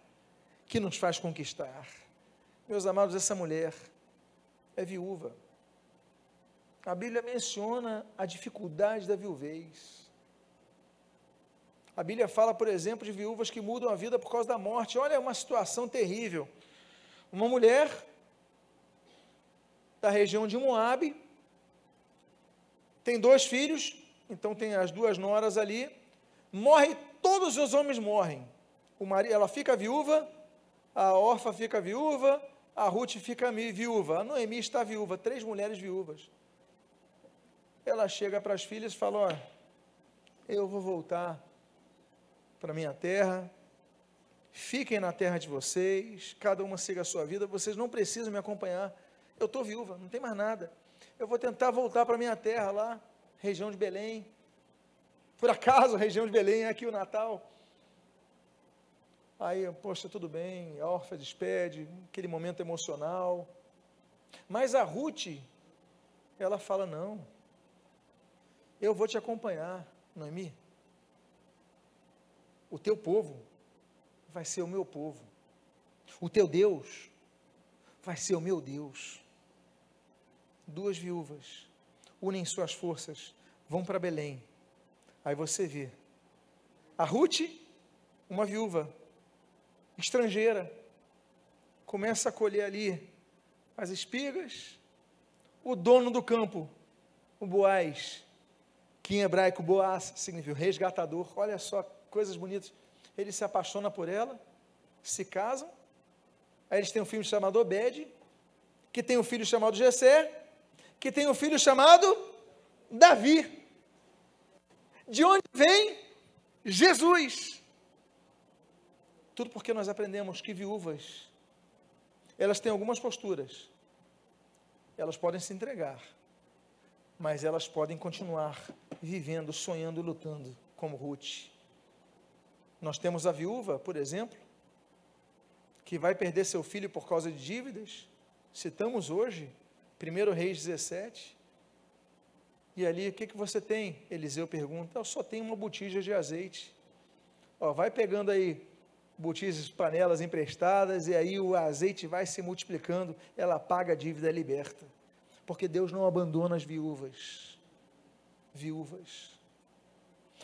que nos faz conquistar. Meus amados, essa mulher é viúva. A Bíblia menciona a dificuldade da viuvez. A Bíblia fala, por exemplo, de viúvas que mudam a vida por causa da morte. Olha, é uma situação terrível. Uma mulher da região de Moabe tem dois filhos, então tem as duas noras ali, morre, todos os homens morrem. Marido, ela fica viúva, a órfã fica viúva, a Ruth fica viúva, a Noemi está viúva, três mulheres viúvas. Ela chega para as filhas e fala: Ó, eu vou voltar para minha terra, Fiquem na terra de vocês, cada uma siga a sua vida, vocês não precisam me acompanhar. Eu estou viúva, não tem mais nada. Eu vou tentar voltar para minha terra lá, região de Belém. Por acaso, região de Belém é aqui o Natal. Aí, poxa, tudo bem, a órfã despede, aquele momento emocional. Mas a Ruth, ela fala: não, eu vou te acompanhar, Noemi. O teu povo vai ser o meu povo. O teu Deus vai ser o meu Deus. Duas viúvas unem suas forças, vão para Belém. Aí você vê a Ruth, uma viúva estrangeira, começa a colher ali as espigas. O dono do campo, o Boaz, que em hebraico Boaz significa resgatador. Olha só coisas bonitas ele se apaixona por ela, se casam, aí eles têm um filho chamado Obed, que tem um filho chamado Jessé, que tem um filho chamado Davi. De onde vem Jesus? Tudo porque nós aprendemos que viúvas, elas têm algumas posturas. Elas podem se entregar, mas elas podem continuar vivendo, sonhando lutando, como Ruth. Nós temos a viúva, por exemplo, que vai perder seu filho por causa de dívidas. Citamos hoje, 1 Reis 17. E ali, o que, que você tem? Eliseu pergunta, eu só tenho uma botija de azeite. Ó, vai pegando aí botijas, panelas emprestadas, e aí o azeite vai se multiplicando, ela paga a dívida, é liberta. Porque Deus não abandona as viúvas. Viúvas.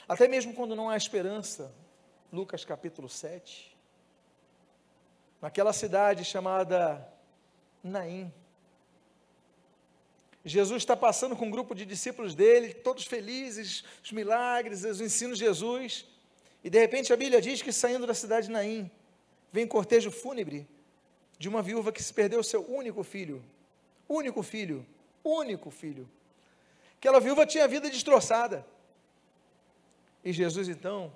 Até mesmo quando não há esperança, Lucas capítulo 7, naquela cidade chamada Naim, Jesus está passando com um grupo de discípulos dele, todos felizes, os milagres, os ensinos de Jesus, e de repente a Bíblia diz que saindo da cidade de Naim, vem cortejo fúnebre de uma viúva que se perdeu seu único filho, único filho, único filho. Aquela viúva tinha a vida destroçada. E Jesus então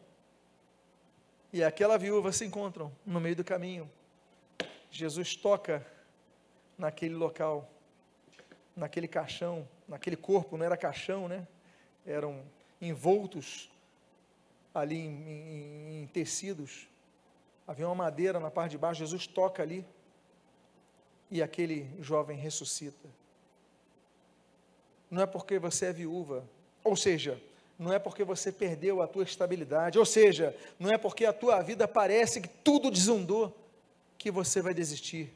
e aquela viúva se encontram no meio do caminho. Jesus toca naquele local, naquele caixão, naquele corpo, não era caixão, né? Eram envoltos ali em, em, em tecidos. Havia uma madeira na parte de baixo. Jesus toca ali e aquele jovem ressuscita. Não é porque você é viúva, ou seja, não é porque você perdeu a tua estabilidade, ou seja, não é porque a tua vida parece que tudo desandou que você vai desistir,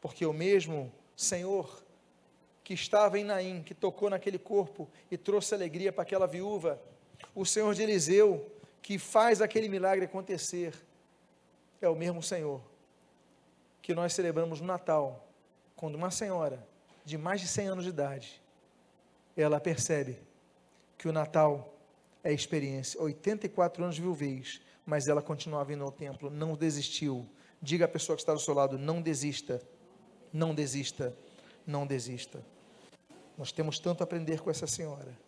porque o mesmo Senhor que estava em Naim, que tocou naquele corpo e trouxe alegria para aquela viúva, o Senhor de Eliseu, que faz aquele milagre acontecer, é o mesmo Senhor que nós celebramos no Natal, quando uma senhora de mais de 100 anos de idade, ela percebe que o Natal é experiência. 84 anos viuvez, mas ela continuava indo ao templo, não desistiu. Diga à pessoa que está do seu lado: não desista, não desista, não desista. Nós temos tanto a aprender com essa senhora.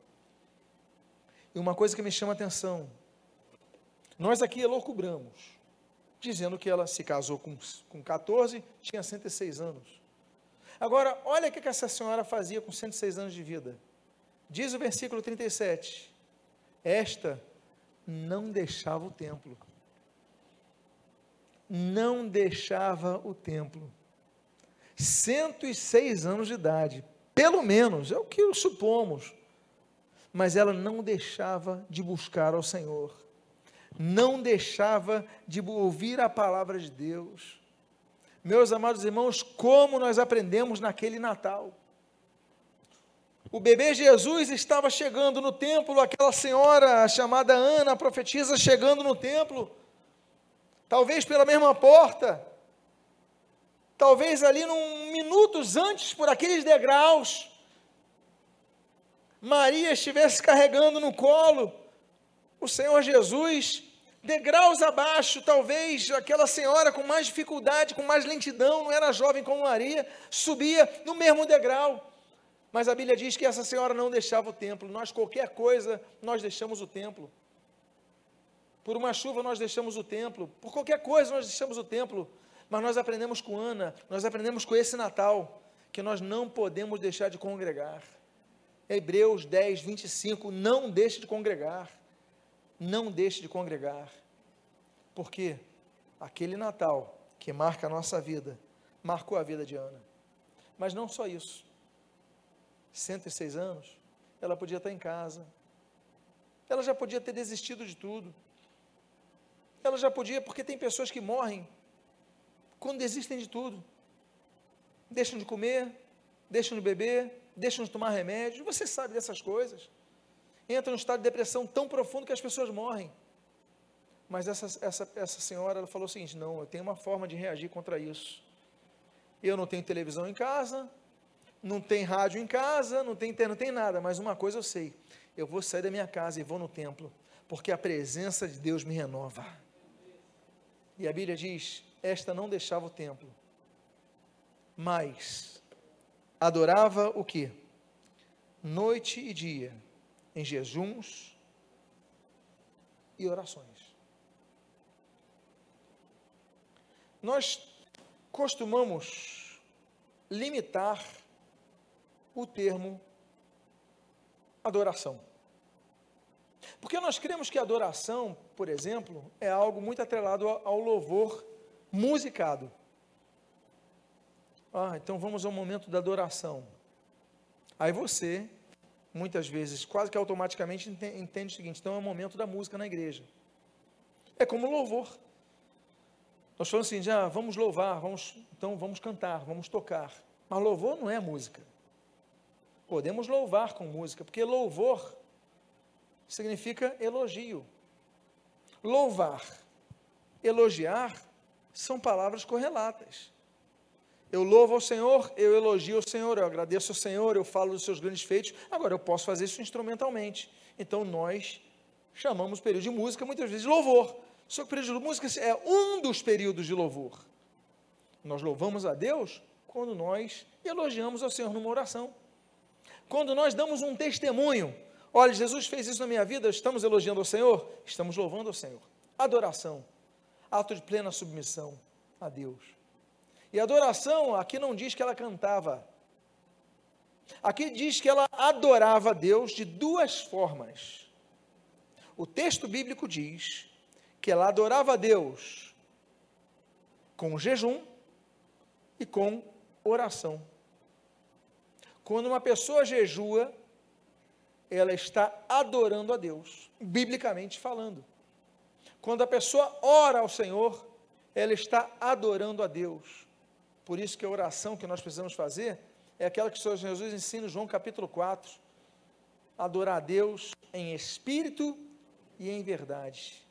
E uma coisa que me chama a atenção: nós aqui elocubramos, dizendo que ela se casou com, com 14, tinha 106 anos. Agora, olha o que essa senhora fazia com 106 anos de vida. Diz o versículo 37. Esta não deixava o templo. Não deixava o templo. 106 anos de idade, pelo menos, é o que supomos. Mas ela não deixava de buscar ao Senhor. Não deixava de ouvir a palavra de Deus. Meus amados irmãos, como nós aprendemos naquele Natal. O bebê Jesus estava chegando no templo, aquela senhora chamada Ana, a profetisa, chegando no templo, talvez pela mesma porta, talvez ali num minutos antes, por aqueles degraus, Maria estivesse carregando no colo o Senhor Jesus, degraus abaixo, talvez aquela senhora com mais dificuldade, com mais lentidão, não era jovem como Maria, subia no mesmo degrau. Mas a Bíblia diz que essa senhora não deixava o templo. Nós, qualquer coisa, nós deixamos o templo. Por uma chuva, nós deixamos o templo. Por qualquer coisa, nós deixamos o templo. Mas nós aprendemos com Ana, nós aprendemos com esse Natal, que nós não podemos deixar de congregar. Hebreus 10, 25, não deixe de congregar. Não deixe de congregar. Porque aquele Natal que marca a nossa vida, marcou a vida de Ana. Mas não só isso. 106 anos, ela podia estar em casa. Ela já podia ter desistido de tudo. Ela já podia, porque tem pessoas que morrem quando desistem de tudo. Deixam de comer, deixam de beber, deixam de tomar remédio. Você sabe dessas coisas. Entra num estado de depressão tão profundo que as pessoas morrem. Mas essa, essa, essa senhora ela falou o seguinte: não, eu tenho uma forma de reagir contra isso. Eu não tenho televisão em casa, não tem rádio em casa, não tem não tem nada, mas uma coisa eu sei: eu vou sair da minha casa e vou no templo, porque a presença de Deus me renova. E a Bíblia diz: esta não deixava o templo, mas adorava o que? Noite e dia, em jejuns e orações. nós costumamos limitar o termo adoração. Porque nós cremos que adoração, por exemplo, é algo muito atrelado ao louvor musicado. Ah, então vamos ao momento da adoração. Aí você, muitas vezes, quase que automaticamente entende o seguinte: então é o momento da música na igreja. É como louvor. Nós falamos assim, já vamos louvar, vamos, então vamos cantar, vamos tocar. Mas louvor não é música. Podemos louvar com música, porque louvor significa elogio. Louvar, elogiar são palavras correlatas. Eu louvo ao Senhor, eu elogio ao Senhor, eu agradeço ao Senhor, eu falo dos seus grandes feitos. Agora, eu posso fazer isso instrumentalmente. Então, nós chamamos período de música muitas vezes de louvor. Só que o período de música é um dos períodos de louvor. Nós louvamos a Deus quando nós elogiamos ao Senhor numa oração. Quando nós damos um testemunho. Olha, Jesus fez isso na minha vida, estamos elogiando ao Senhor? Estamos louvando ao Senhor. Adoração, ato de plena submissão a Deus. E adoração, aqui não diz que ela cantava. Aqui diz que ela adorava Deus de duas formas. O texto bíblico diz que ela adorava Deus com jejum e com oração. Quando uma pessoa jejua, ela está adorando a Deus, biblicamente falando. Quando a pessoa ora ao Senhor, ela está adorando a Deus. Por isso que a oração que nós precisamos fazer é aquela que o Senhor Jesus ensina em João capítulo 4. Adorar a Deus em espírito e em verdade.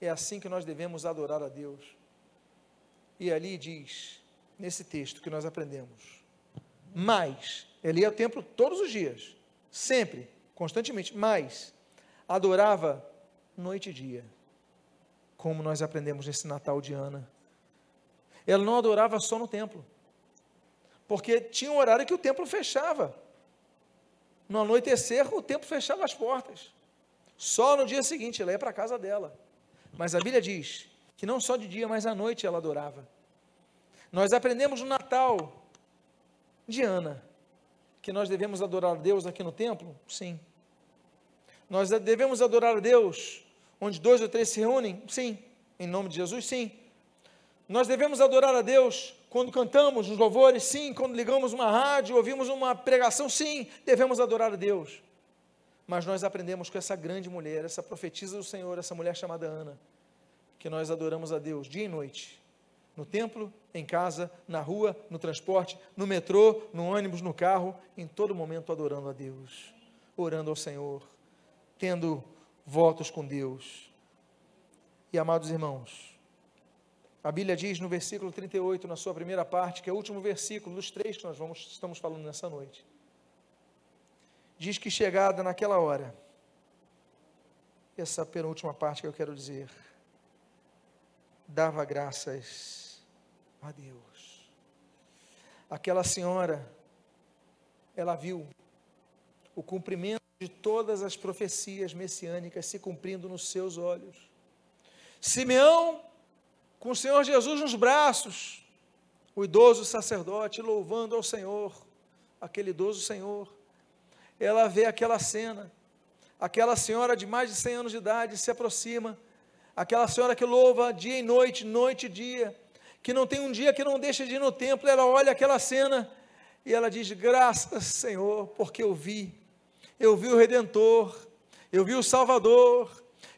É assim que nós devemos adorar a Deus. E ali diz, nesse texto que nós aprendemos, mas, ele ia ao templo todos os dias, sempre, constantemente, mas adorava noite e dia, como nós aprendemos nesse Natal de Ana. Ela não adorava só no templo. Porque tinha um horário que o templo fechava. No anoitecer, o templo fechava as portas. Só no dia seguinte ela ia para a casa dela. Mas a Bíblia diz que não só de dia, mas à noite ela adorava. Nós aprendemos no Natal de Ana que nós devemos adorar a Deus aqui no templo? Sim. Nós devemos adorar a Deus onde dois ou três se reúnem? Sim. Em nome de Jesus? Sim. Nós devemos adorar a Deus quando cantamos os louvores, sim, quando ligamos uma rádio, ouvimos uma pregação, sim, devemos adorar a Deus. Mas nós aprendemos com essa grande mulher, essa profetisa do Senhor, essa mulher chamada Ana, que nós adoramos a Deus dia e noite, no templo, em casa, na rua, no transporte, no metrô, no ônibus, no carro, em todo momento adorando a Deus, orando ao Senhor, tendo votos com Deus. E amados irmãos, a Bíblia diz no versículo 38, na sua primeira parte, que é o último versículo dos três que nós vamos, estamos falando nessa noite. Diz que chegada naquela hora, essa penúltima parte que eu quero dizer, dava graças a Deus. Aquela senhora, ela viu o cumprimento de todas as profecias messiânicas se cumprindo nos seus olhos. Simeão com o Senhor Jesus nos braços, o idoso sacerdote louvando ao Senhor, aquele idoso Senhor. Ela vê aquela cena, aquela senhora de mais de 100 anos de idade se aproxima, aquela senhora que louva dia e noite, noite e dia, que não tem um dia que não deixa de ir no templo, ela olha aquela cena e ela diz: Graças, Senhor, porque eu vi, eu vi o Redentor, eu vi o Salvador,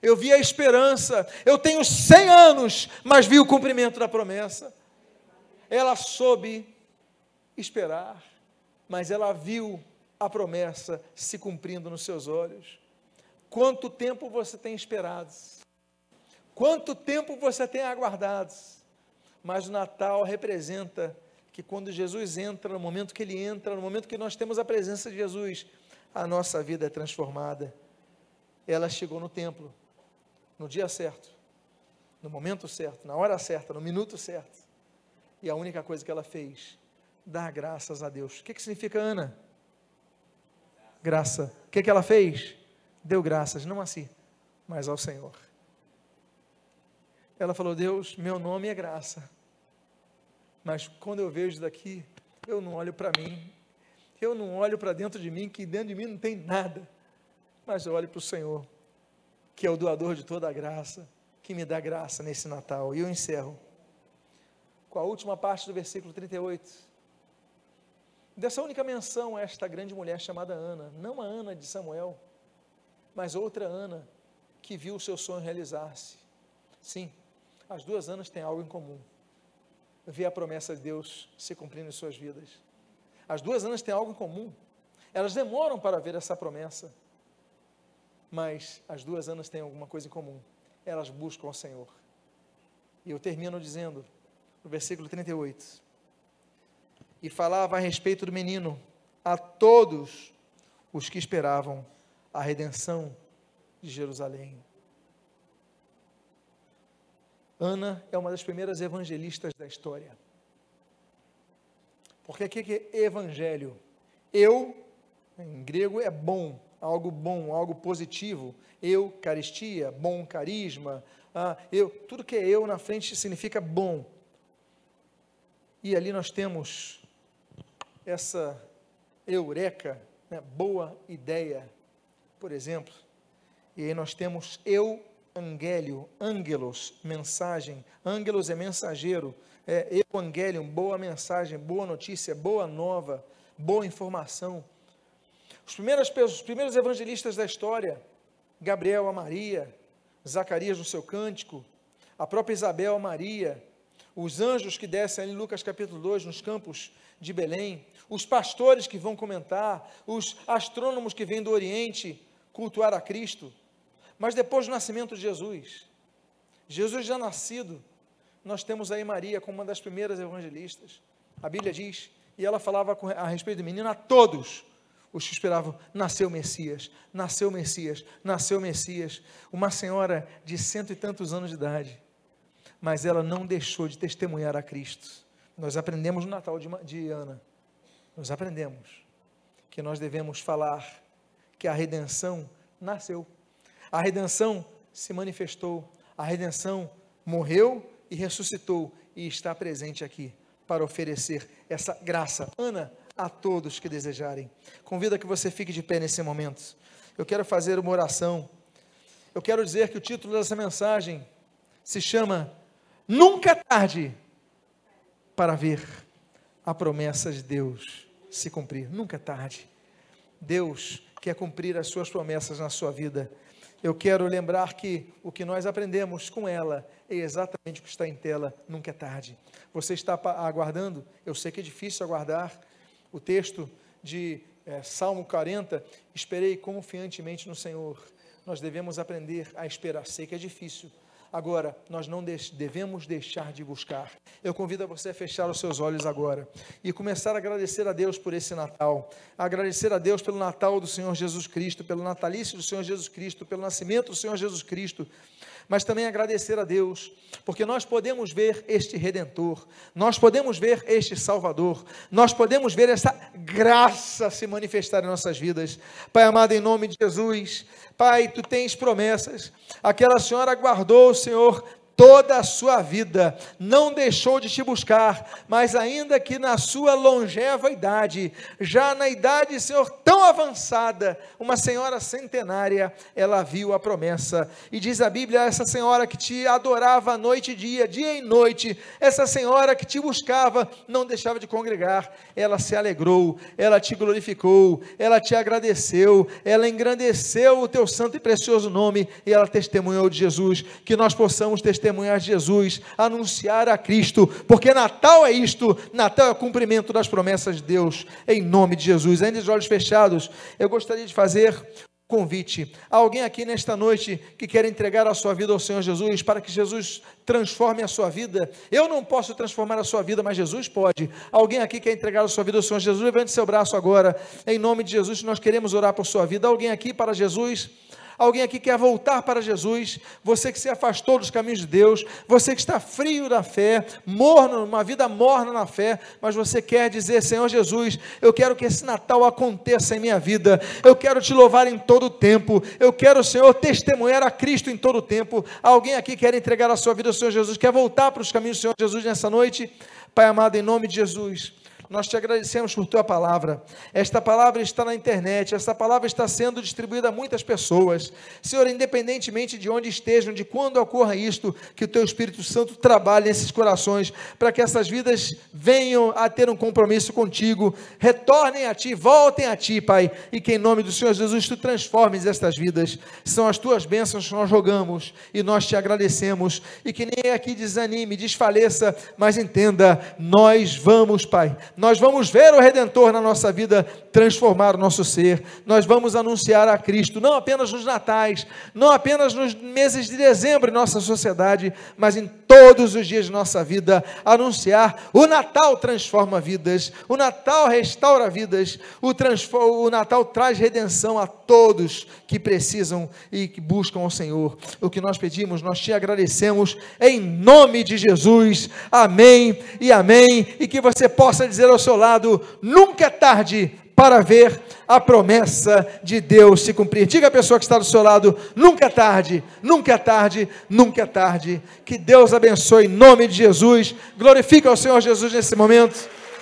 eu vi a esperança. Eu tenho 100 anos, mas vi o cumprimento da promessa. Ela soube esperar, mas ela viu a promessa se cumprindo nos seus olhos. Quanto tempo você tem esperado? Quanto tempo você tem aguardado? Mas o Natal representa que quando Jesus entra, no momento que ele entra, no momento que nós temos a presença de Jesus, a nossa vida é transformada. Ela chegou no templo, no dia certo, no momento certo, na hora certa, no minuto certo. E a única coisa que ela fez, dar graças a Deus. O que, que significa Ana? Graça. O que, que ela fez? Deu graças, não a si, mas ao Senhor. Ela falou: Deus, meu nome é graça. Mas quando eu vejo daqui, eu não olho para mim, eu não olho para dentro de mim, que dentro de mim não tem nada, mas eu olho para o Senhor, que é o doador de toda a graça, que me dá graça nesse Natal. E eu encerro com a última parte do versículo 38 dessa única menção a esta grande mulher chamada Ana, não a Ana de Samuel, mas outra Ana que viu o seu sonho realizar-se. Sim, as duas Anas têm algo em comum. Ver a promessa de Deus se cumprindo em suas vidas. As duas Anas têm algo em comum. Elas demoram para ver essa promessa. Mas as duas Anas têm alguma coisa em comum. Elas buscam o Senhor. E eu termino dizendo, no versículo 38, e falava a respeito do menino a todos os que esperavam a redenção de Jerusalém. Ana é uma das primeiras evangelistas da história. Porque o que é evangelho? Eu, em grego, é bom, algo bom, algo positivo. Eucaristia, bom carisma. Ah, eu, tudo que é eu na frente significa bom. E ali nós temos essa eureka, né, boa ideia, por exemplo. E aí nós temos eu angélio, angelos, mensagem. Angelos é mensageiro. É evangelium, boa mensagem, boa notícia, boa nova, boa informação. Os primeiros, os primeiros evangelistas da história, Gabriel a Maria, Zacarias no seu cântico, a própria Isabel a Maria, os anjos que descem ali em Lucas capítulo 2, nos campos de Belém, os pastores que vão comentar, os astrônomos que vêm do Oriente cultuar a Cristo. Mas depois do nascimento de Jesus, Jesus já nascido, nós temos aí Maria como uma das primeiras evangelistas. A Bíblia diz, e ela falava a respeito do menino a todos os que esperavam, nasceu o Messias, nasceu o Messias, nasceu o Messias. Uma senhora de cento e tantos anos de idade, mas ela não deixou de testemunhar a Cristo. Nós aprendemos no Natal de, de Ana. Nós aprendemos que nós devemos falar que a redenção nasceu, a redenção se manifestou, a redenção morreu e ressuscitou e está presente aqui para oferecer essa graça, Ana, a todos que desejarem. Convido a que você fique de pé nesse momento. Eu quero fazer uma oração. Eu quero dizer que o título dessa mensagem se chama Nunca é tarde para ver a promessa de Deus se cumprir. Nunca é tarde. Deus quer cumprir as suas promessas na sua vida. Eu quero lembrar que o que nós aprendemos com ela é exatamente o que está em tela, nunca é tarde. Você está aguardando? Eu sei que é difícil aguardar. O texto de é, Salmo 40, esperei confiantemente no Senhor. Nós devemos aprender a esperar. Sei que é difícil, Agora, nós não devemos deixar de buscar. Eu convido a você a fechar os seus olhos agora e começar a agradecer a Deus por esse Natal. agradecer a Deus pelo Natal do Senhor Jesus Cristo, pelo natalício do Senhor Jesus Cristo, pelo nascimento do Senhor Jesus Cristo mas também agradecer a Deus, porque nós podemos ver este redentor, nós podemos ver este Salvador, nós podemos ver essa graça se manifestar em nossas vidas. Pai amado, em nome de Jesus, Pai, tu tens promessas. Aquela senhora guardou, Senhor, toda a sua vida, não deixou de te buscar, mas ainda que na sua longeva idade, já na idade, Senhor, tão avançada, uma senhora centenária, ela viu a promessa. E diz a Bíblia, essa senhora que te adorava noite e dia, dia e noite, essa senhora que te buscava, não deixava de congregar, ela se alegrou, ela te glorificou, ela te agradeceu, ela engrandeceu o teu santo e precioso nome e ela testemunhou de Jesus, que nós possamos testemunhar testemunhar Jesus, anunciar a Cristo, porque Natal é isto, Natal é o cumprimento das promessas de Deus, em nome de Jesus. Ainda de olhos fechados, eu gostaria de fazer convite. Há alguém aqui nesta noite que quer entregar a sua vida ao Senhor Jesus para que Jesus transforme a sua vida? Eu não posso transformar a sua vida, mas Jesus pode. Alguém aqui quer entregar a sua vida ao Senhor Jesus? Levante seu braço agora. Em nome de Jesus, nós queremos orar por sua vida. Alguém aqui para Jesus? Alguém aqui quer voltar para Jesus? Você que se afastou dos caminhos de Deus, você que está frio na fé, morno, uma vida morna na fé, mas você quer dizer: Senhor Jesus, eu quero que esse Natal aconteça em minha vida, eu quero te louvar em todo o tempo, eu quero, Senhor, testemunhar a Cristo em todo o tempo. Alguém aqui quer entregar a sua vida ao Senhor Jesus, quer voltar para os caminhos do Senhor Jesus nessa noite? Pai amado, em nome de Jesus, nós te agradecemos por tua palavra. Esta palavra está na internet, esta palavra está sendo distribuída a muitas pessoas. Senhor, independentemente de onde estejam, de quando ocorra isto, que o teu Espírito Santo trabalhe nesses corações, para que essas vidas venham a ter um compromisso contigo, retornem a ti, voltem a ti, Pai, e que em nome do Senhor Jesus tu transformes estas vidas. São as tuas bênçãos que nós jogamos e nós te agradecemos. E que nem aqui desanime, desfaleça, mas entenda, nós vamos, Pai nós vamos ver o Redentor na nossa vida transformar o nosso ser, nós vamos anunciar a Cristo, não apenas nos natais, não apenas nos meses de dezembro em nossa sociedade, mas em todos os dias de nossa vida, anunciar o Natal transforma vidas, o Natal restaura vidas, o, o Natal traz redenção a todos que precisam e que buscam o Senhor. O que nós pedimos, nós te agradecemos em nome de Jesus. Amém e amém. E que você possa dizer ao seu lado: nunca é tarde para ver a promessa de Deus se cumprir. Diga a pessoa que está do seu lado: nunca é tarde, nunca é tarde, nunca é tarde. Que Deus abençoe em nome de Jesus. Glorifica ao Senhor Jesus nesse momento.